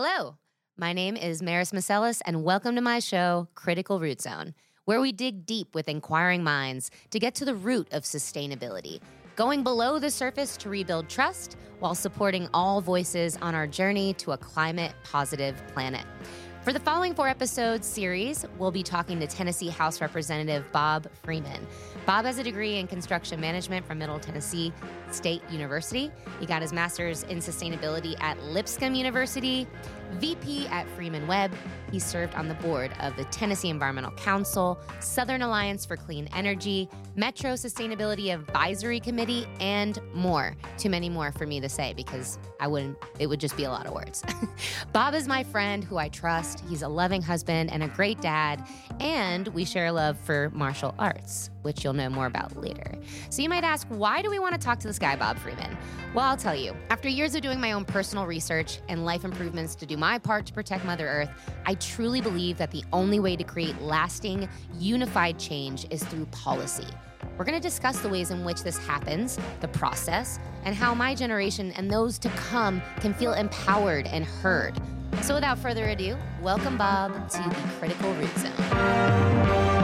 Hello, my name is Maris Masellis, and welcome to my show, Critical Root Zone, where we dig deep with inquiring minds to get to the root of sustainability, going below the surface to rebuild trust while supporting all voices on our journey to a climate positive planet. For the following four episodes series, we'll be talking to Tennessee House Representative Bob Freeman. Bob has a degree in construction management from Middle Tennessee State University. He got his master's in sustainability at Lipscomb University, VP at Freeman Webb. He served on the board of the Tennessee Environmental Council, Southern Alliance for Clean Energy, Metro Sustainability Advisory Committee, and more. Too many more for me to say because I wouldn't, it would just be a lot of words. Bob is my friend who I trust. He's a loving husband and a great dad, and we share love for martial arts, which you'll know more about later. So you might ask, why do we want to talk to this guy, Bob Freeman? Well, I'll tell you. After years of doing my own personal research and life improvements to do my part to protect Mother Earth, I truly believe that the only way to create lasting, unified change is through policy. We're going to discuss the ways in which this happens, the process, and how my generation and those to come can feel empowered and heard. So, without further ado, welcome Bob to the Critical Root Zone.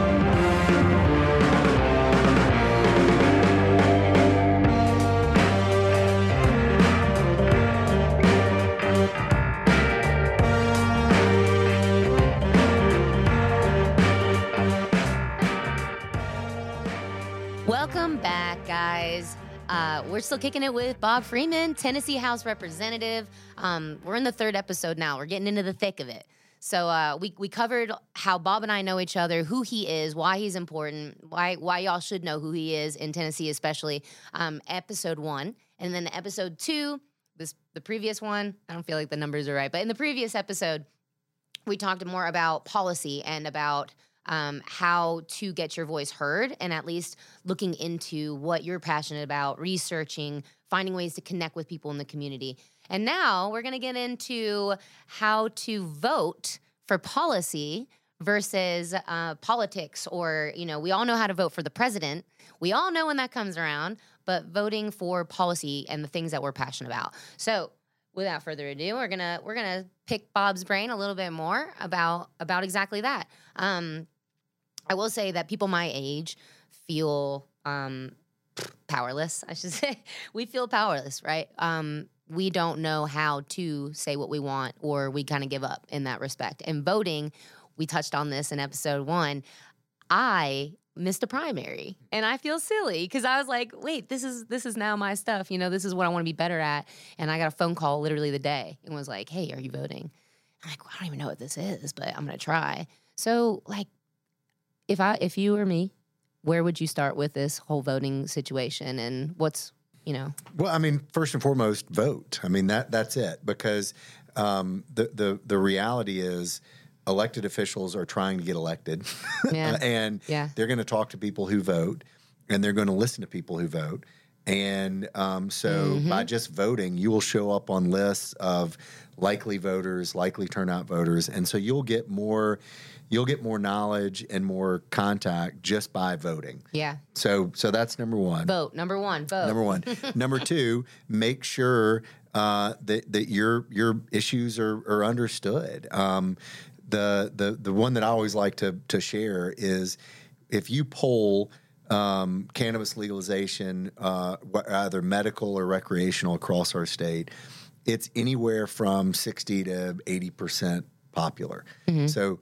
Back, guys. Uh, we're still kicking it with Bob Freeman, Tennessee House Representative. Um, we're in the third episode now. We're getting into the thick of it. So uh, we we covered how Bob and I know each other, who he is, why he's important, why why y'all should know who he is in Tennessee, especially. Um, episode one, and then episode two. This the previous one. I don't feel like the numbers are right, but in the previous episode, we talked more about policy and about um, how to get your voice heard and at least looking into what you're passionate about, researching, finding ways to connect with people in the community. And now we're going to get into how to vote for policy versus uh, politics or you know we all know how to vote for the president. We all know when that comes around but voting for policy and the things that we're passionate about. So without further ado we're gonna we're gonna pick bob's brain a little bit more about about exactly that. Um, I will say that people my age feel um, powerless. I should say we feel powerless, right? Um, we don't know how to say what we want, or we kind of give up in that respect. And voting, we touched on this in episode one. I missed a primary, and I feel silly because I was like, "Wait, this is this is now my stuff. You know, this is what I want to be better at." And I got a phone call literally the day and was like, "Hey, are you voting?" I'm like, well, "I don't even know what this is, but I'm gonna try." So, like, if I if you were me, where would you start with this whole voting situation and what's you know? Well, I mean, first and foremost, vote. I mean that that's it because um, the the the reality is elected officials are trying to get elected, Yeah. and Yeah. they're going to talk to people who vote, and they're going to listen to people who vote. And um, so by just voting, you will show up on lists of likely voters, likely turnout voters, and so you'll get more, you'll get more knowledge and more contact just by voting. Yeah, So so that's number one. vote number one. Vote Number one. Number two, make sure uh, that that your your issues are, are understood. Um, the the the one that I always like to to share is if you poll um, cannabis legalization, uh, either medical or recreational across our state, it's anywhere from sixty to eighty percent popular. So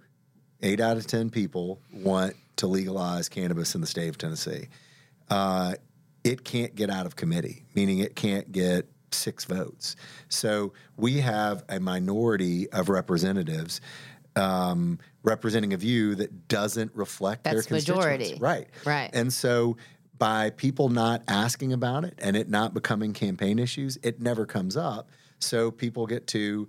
eight out of ten people want to legalize cannabis in the state of Tennessee uh, it can't get out of committee, meaning it can't get six votes. So we have a minority of representatives um, representing a view that doesn't reflect their That's constituents. majority. Right. Right. And so by people not asking about it and it not becoming campaign issues, it never comes up. So people get to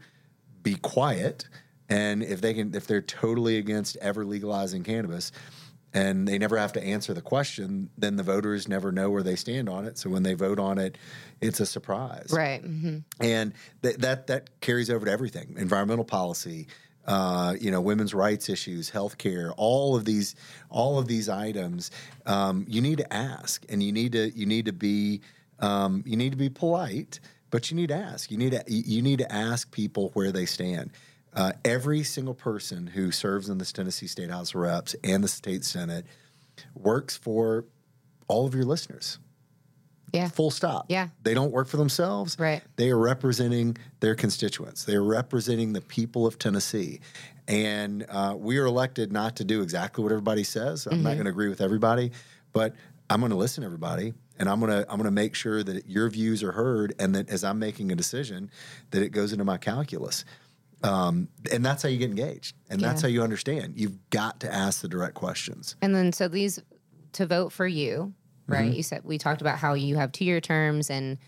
be quiet and if they can if they're totally against ever legalizing cannabis and they never have to answer the question then the voters never know where they stand on it so when they vote on it it's a surprise right. hmm and th- that that carries over to everything environmental policy uh, you know women's rights issues healthcare all of these all of these items um, you need to ask and you need to you need to be um, you need to be polite but you need to ask. You need to you need to ask people where they stand. Uh, every single person who serves in the Tennessee State House of Reps and the state Senate works for all of your listeners. Yeah. Full stop. Yeah. They don't work for themselves. Right. They are representing their constituents. They are representing the people of Tennessee. And uh, we are elected not to do exactly what everybody says. I'm Mm-hmm. not going to agree with everybody, but I'm going to listen to everybody. And I'm gonna I'm gonna make sure that your views are heard, and that as I'm making a decision, that it goes into my calculus. Um, and that's how you get engaged, and that's Yeah. how you understand. You've got to ask the direct questions. And then so these to vote for you, right? Mm-hmm. You said we talked about how you have two year terms and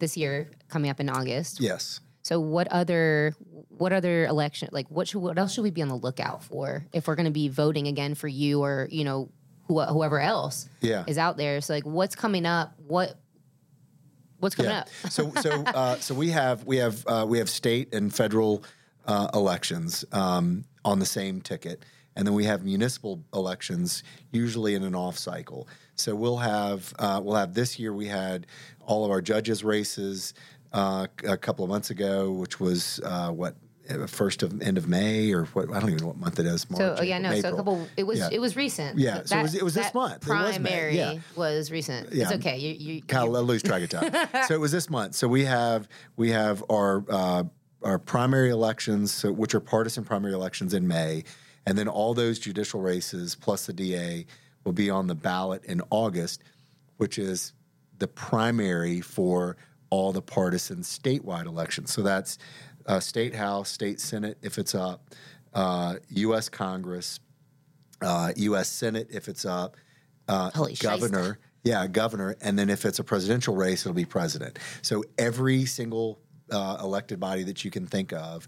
this year coming up in August. Yes. So what other what other election like what should what else should we be on the lookout for if we're going to be voting again for you or you know who, whoever else Yeah. is out there? So like what's coming up? What what's coming up? so so uh, so we have we have uh, we have state and federal uh, elections um, on the same ticket, and then we have municipal elections usually in an off cycle. So we'll have uh, we'll have this year we had all of our judges races uh, a couple of months ago, which was uh, what. First of end of May or what I don't even know what month it is. March, So oh yeah, no. April, So a couple. It was Yeah. it was recent. Yeah, so it was- it was this that month. It was Primary yeah. was recent. Yeah. It's okay. You you, Kyle, you I lose track of time. so it was this month. So we have we have our uh, our primary elections, so, which are partisan primary elections in May, and then all those judicial races plus the DA will be on the ballot in August, which is the primary for all the partisan statewide elections. So that's uh, state house, state senate if it's up, uh, U.S. Congress, uh, U.S. Senate if it's up, uh, governor. Yeah, governor, and then if it's a presidential race, it'll be president. So every single uh, elected body that you can think of,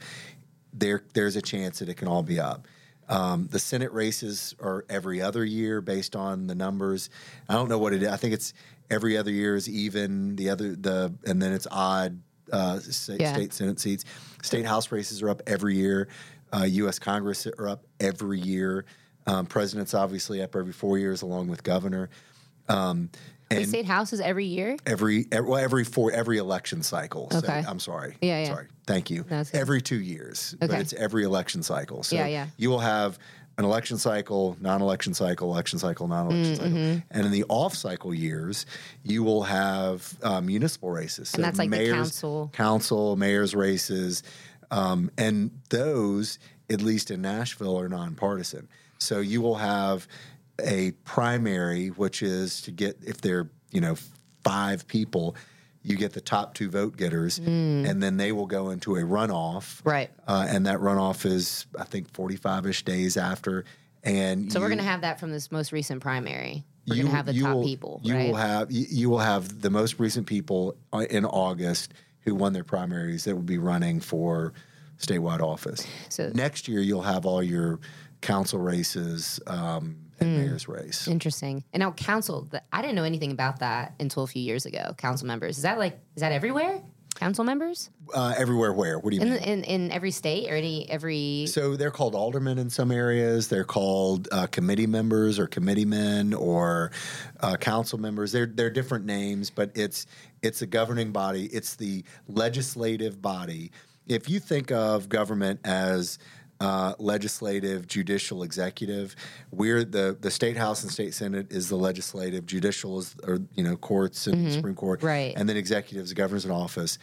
there there's a chance that it can all be up. Um, the Senate races are every other year based on the numbers. I don't know what it is. I think it's every other year is even. The other the and then it's odd. Uh, state, Yeah. state Senate seats. State House races are up every year. Uh, U.S. Congress are up every year. Um, president's obviously up every four years, along with governor. Um, the and state houses every year. every, every well, every four every election cycle. So, Okay. I'm sorry. Yeah, yeah. Sorry. Thank you. No, every two years, but it's every election cycle. So Yeah, yeah. you will have an election cycle, non-election cycle, election cycle, non-election Mm, cycle, mm-hmm. and in the off-cycle years, you will have uh, municipal races. So And that's like the mayors, council. council, mayor's races, um, and those, at least in Nashville, are nonpartisan. So you will have a primary, which is to get if they're you know five people, you get the top two vote getters, and then they will go into a runoff. Mm. Right. Uh, and that runoff is, I think, 45 ish days after. And So we're gonna have that from this most recent primary. We're you- gonna have the top will- people. You right? will have you, you will have the most recent people uh, in August who won their primaries that will be running for statewide office. So- next year you'll have all your council races um, Hmm. mayor's race. Interesting. And now council, I didn't know anything about that until a few years ago. Council members. Is that like is that everywhere? Council members Uh, everywhere, where? What do you in, mean? in in every state or any every So they're called aldermen in some areas. They're called uh, committee members or committeemen or uh, council members. They're they're different names, but it's it's a governing body. It's the legislative body. If you think of government as uh, legislative, judicial, executive, we're the the state house and state senate is the legislative, judicial is or you know courts and Supreme Court, Right. and then executives, governors in office.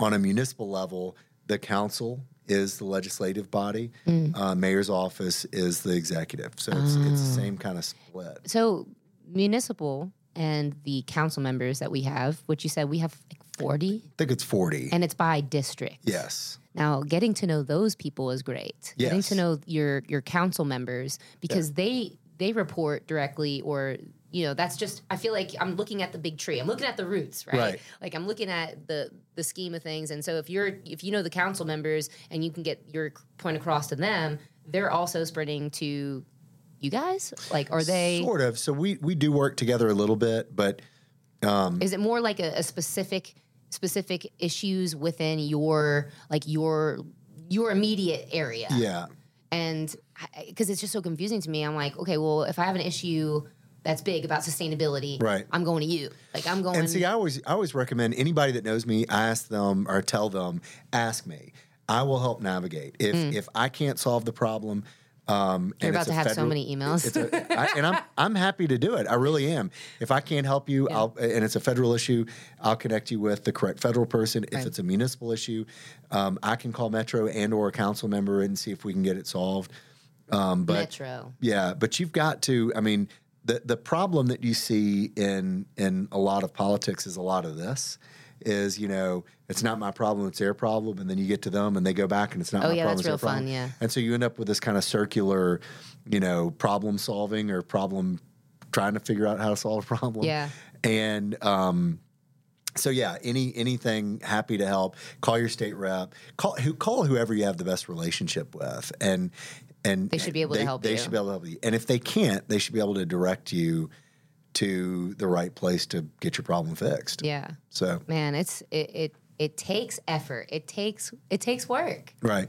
On a municipal level, the council is the legislative body. Uh, mayor's office is the executive. So it's, it's the same kind of split. so municipal and the council members that we have, which you said we have like forty, I think it's 40. and it's by district. yes. Now, getting to know those people is great. Yes. Getting to know your your council members because they they report directly or you know that's just I feel like I'm looking at the big tree. I'm looking at the roots, right? Right. Like I'm looking at the the scheme of things. And so if you're if you know the council members and you can get your point across to them, they're also spreading to you guys. Like are they Sort of. So we, we do work together a little bit, but um, is it more like a, a specific specific issues within your like your your immediate area? yeah. and because it's just so confusing to me i'm like okay well if i have an issue that's big about sustainability, Right. I'm going to you. Like I'm going. And see, I always I always recommend anybody that knows me, I ask them or tell them, ask me. I will help navigate. If if I can't solve the problem, um, You're and about to have so many emails. it's a, I, and I'm I'm happy to do it. I really am. If I can't help you, Yeah. I'll and it's a federal issue, I'll connect you with the correct federal person. If Right. it's a municipal issue, um, I can call Metro and or a council member and see if we can get it solved. Um, but Metro. yeah, but you've got to. I mean, the the problem that you see in in a lot of politics is a lot of this. Is you know it's not my problem, it's their problem, and then you get to them and they go back and it's not Oh, my yeah, problem, that's it's their real fun, problem. yeah. And so you end up with this kind of circular, you know, problem solving or problem trying to figure out how to solve a problem. Yeah. And um, so yeah, any anything happy to help. Call your state rep. Call who call whoever you have the best relationship with, and and They should be able to help They you. should be able to help you. And if they can't, they should be able to direct you to the right place to get your problem fixed. Yeah. So Man, it's it, it it takes effort. It takes it takes work. right,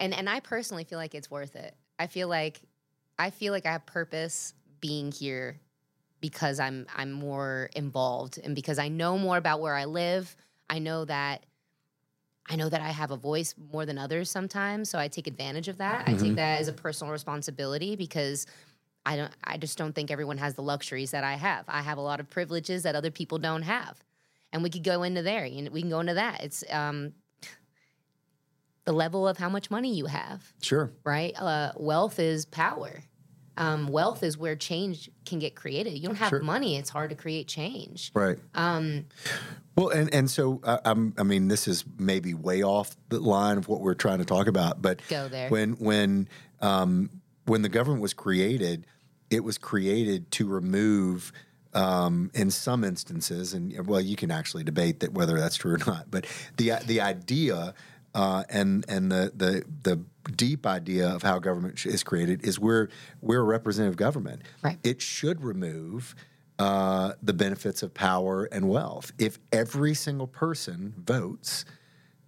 And and I personally feel like it's worth it. I feel like I feel like I have purpose being here because I'm I'm more involved and because I know more about where I live. I know that I know that I have a voice more than others sometimes, so I take advantage of that. I take mm-hmm. that as a personal responsibility because I don't I just don't think everyone has the luxuries that I have. I have a lot of privileges that other people don't have. And we could go into there. You know, we can go into that. It's um the level of how much money you have, sure, right? Uh, wealth is power. Um, wealth is where change can get created. You don't have Sure. money; it's hard to create change. right. Um, Well, and and so uh, I'm. I mean, this is maybe way off the line of what we're trying to talk about, but Go there. when when um, when the government was created, it was created to remove. Um, in some instances, and well, you can actually debate that whether that's true or not. But the the idea uh, and and the the the deep idea of how government is created is we're we're a representative government. Right. It should remove uh, the benefits of power and wealth. If every single person votes,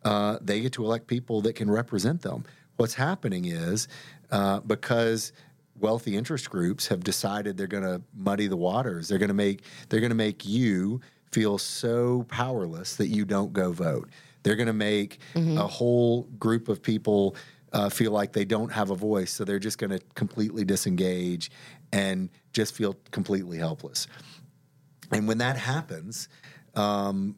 uh, they get to elect people that can represent them. What's happening is uh, because wealthy interest groups have decided they're going to muddy the waters. They're going to make they're going to make you feel so powerless that you don't go vote. They're going to make a whole group of people uh, feel like they don't have a voice, so they're just going to completely disengage and just feel completely helpless. And when that happens, um,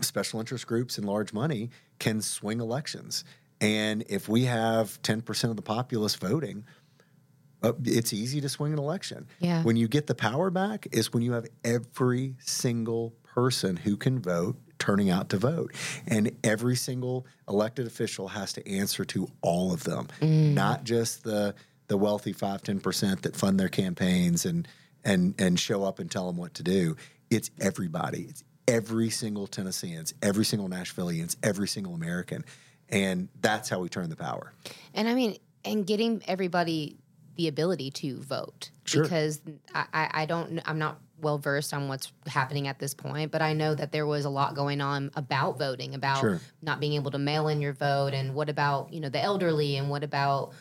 special interest groups and large money can swing elections. And if we have 10% of the populace voting, uh, it's easy to swing an election. Yeah. When you get the power back is when you have every single person who can vote turning out to vote. And every single elected official has to answer to all of them, not just the the wealthy 5 10% that fund their campaigns and and and show up and tell them what to do. It's everybody. It's every single Tennessean, it's every single Nashvilleian, it's every single American. And that's how we turn the power. And I mean, and getting everybody the ability to vote Sure. because I, I, don't, I'm not well versed on what's happening at this point, but I know that there was a lot going on about voting, about Sure. not being able to mail in your vote, and what about you know the elderly, and what about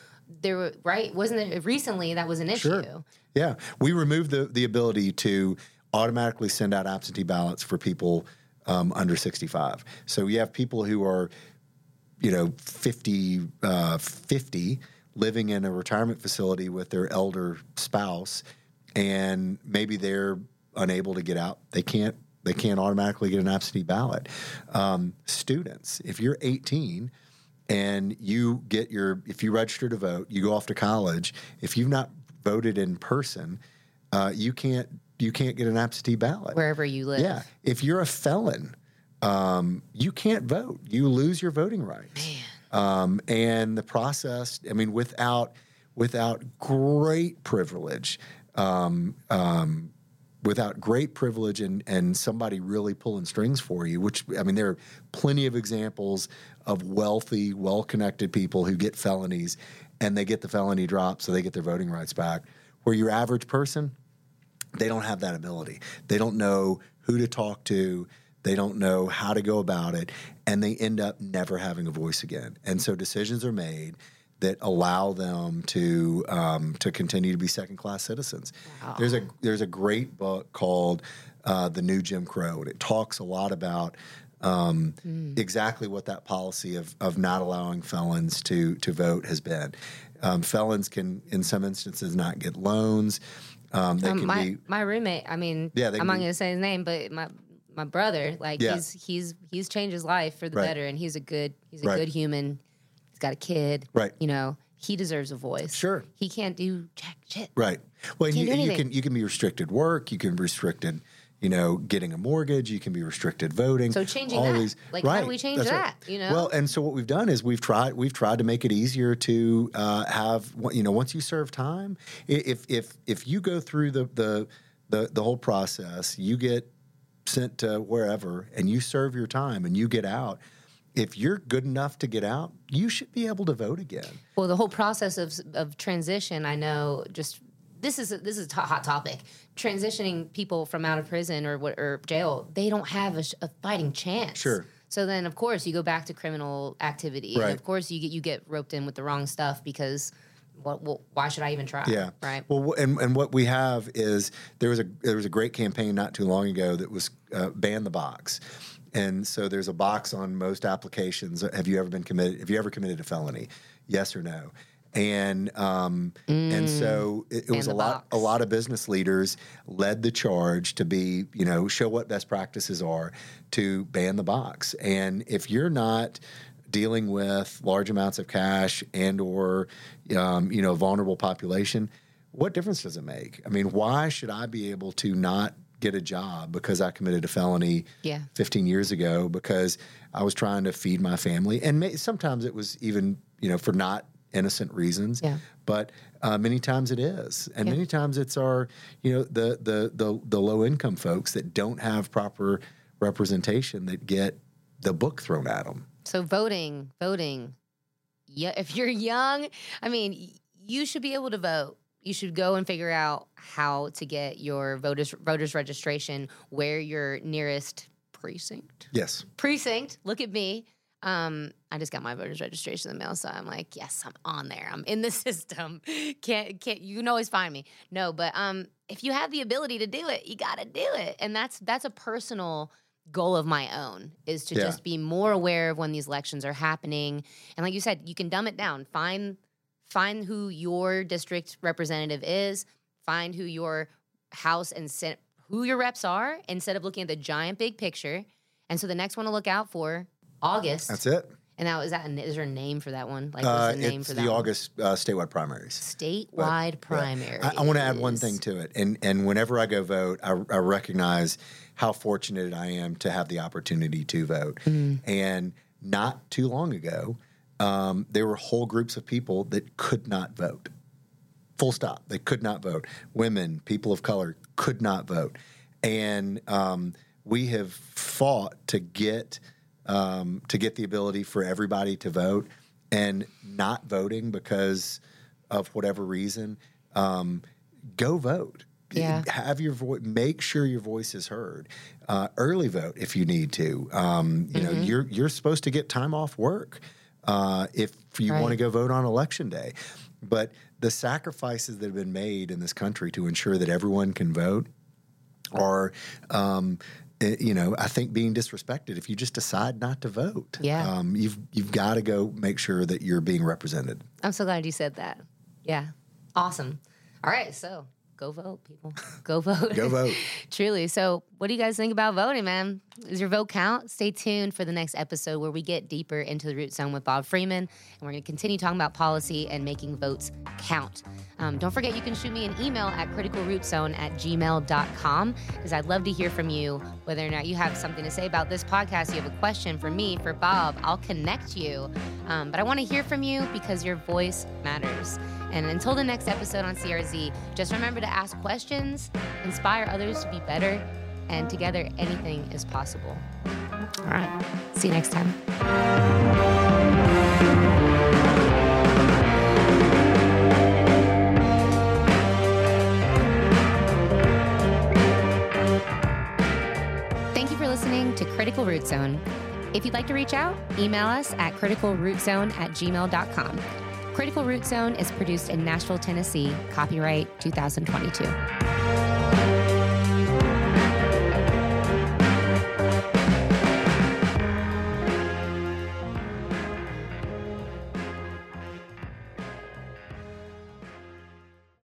there were right wasn't it recently that was an issue? Sure. Yeah, we removed the the ability to automatically send out absentee ballots for people um, under 65. So you have people who are, you know, 50, uh, 50 living in a retirement facility with their elder spouse, and maybe they're unable to get out. They can't. They can't automatically get an absentee ballot. Um, students, if you're 18 and you get your if you register to vote you go off to college if you've not voted in person uh, you can't you can't get an absentee ballot Wherever you live, yeah if you're a felon um, you can't vote you lose your voting rights um, and the process i mean without without great privilege um, um, without great privilege and, and somebody really pulling strings for you, which I mean, there are plenty of examples of wealthy, well connected people who get felonies and they get the felony dropped so they get their voting rights back. Where your average person, they don't have that ability. They don't know who to talk to. They don't know how to go about it. And they end up never having a voice again. And so decisions are made that allow them to um, to continue to be second class citizens. There's a there's a great book called uh, The New Jim Crow, and it talks a lot about um, exactly what that policy of of not allowing felons to to vote has been. Um, felons can, in some instances, not get loans. Um, they Um, can my be my roommate. I mean, Yeah, I'm not going to say his name, but my my brother, like Yeah. he's he's he's changed his life for the Right. better, and he's a good he's a Right. good human. He's got a kid. Right. You know, he deserves a voice. Sure. He can't do jack shit. Right. Well, you, you can you can be restricted work. You can be restricted, you know, getting a mortgage. You can be restricted voting. So changing all that. These, Like, how do right, we change that's right. that, you know? Well, and so what we've done is we've tried we've tried to make it easier to uh, have you know once you serve time, if if if you go through the the the, the whole process, you get sent to wherever and you serve your time and you get out. If you're good enough to get out, you should be able to vote again. Well, the whole process of of transition, I know. Just this is a, this is a hot topic. Transitioning people from out of prison or what or jail, they don't have a, sh- a fighting chance. Sure. So then, of course, you go back to criminal activity, Right. and of course, you get you get roped in with the wrong stuff because, what? Well, why should I even try? Yeah. Right. Well, and and what we have is there was a there was a great campaign not too long ago that was uh, ban the box, and so there's a box on most applications. Have you ever been committed? Have you ever committed a felony? Yes or no. And um, and so it, it was a lot. box. A lot of business leaders led the charge to be, you know, show what best practices are to ban the box. And if you're not dealing with large amounts of cash and or um, you know vulnerable population, what difference does it make? I mean, why should I be able to not get a job because I committed a felony Yeah. 15 years ago because I was trying to feed my family, and may, sometimes it was even you know for not innocent reasons. Yeah. But uh, many times it is, and many times it's our you know the the the, the low income folks that don't have proper representation that get the book thrown at them. So voting, voting. Yeah, if you're young, I mean, you should be able to vote. You should go and figure out how to get your voters voters registration where your nearest precinct Yes. precinct. Look at me. Um, I just got my voters registration in the mail, so I'm like, yes, I'm on there. I'm in the system. Can't can't you can always find me. No, but um, if you have the ability to do it, you got to do it, and that's that's a personal goal of my own is to Yeah. just be more aware of when these elections are happening, and like you said, you can dumb it down. Find find who your district representative is. Find who your house and sen- who your reps are instead of looking at the giant big picture. And so the next one to look out for August. That's it. And now is that a, is there a name for that one? Like Uh, what's the name it's for the that one? August uh, statewide primaries. statewide primary. I, I want to add one thing to it, and and whenever I go vote, I, I recognize how fortunate I am to have the opportunity to vote. And not too long ago, um, there were whole groups of people that could not vote. Full stop. They could not vote. Women, people of color could not vote, and um, we have fought to get um, to get the ability for everybody to vote, and not voting because of whatever reason. Um, go vote. Yeah. Have your voice. Make sure your voice is heard. Uh, early vote if you need to. Um, you know, you're you're supposed to get time off work uh, if you want to go vote on election day. But the sacrifices that have been made in this country to ensure that everyone can vote are, um, eh, you know, I think being disrespected if you just decide not to vote. Yeah. um, you've you've got to go make sure that you're being represented. I'm so glad you said that. Yeah. Awesome. All right, so go vote, people. Go vote. Go vote. Truly. So, what do you guys think about voting, man? Does your vote count? Stay tuned for the next episode where we get deeper into the root zone with Bob Freeman, and we're going to continue talking about policy and making votes count. Um, don't forget, you can shoot me an email at criticalrootzone at gmail.com because I'd love to hear from you whether or not you have something to say about this podcast. You have a question for me, for Bob, I'll connect you. Um, but I want to hear from you because your voice matters. And until the next episode on CRZ, just remember to ask questions, inspire others to be better, and together anything is possible. All right. See you next time. Thank you for listening to Critical Root Zone. If you'd like to reach out, email us at criticalrootzone at gmail.com. Critical Root Zone is produced in Nashville, Tennessee. Copyright 2022.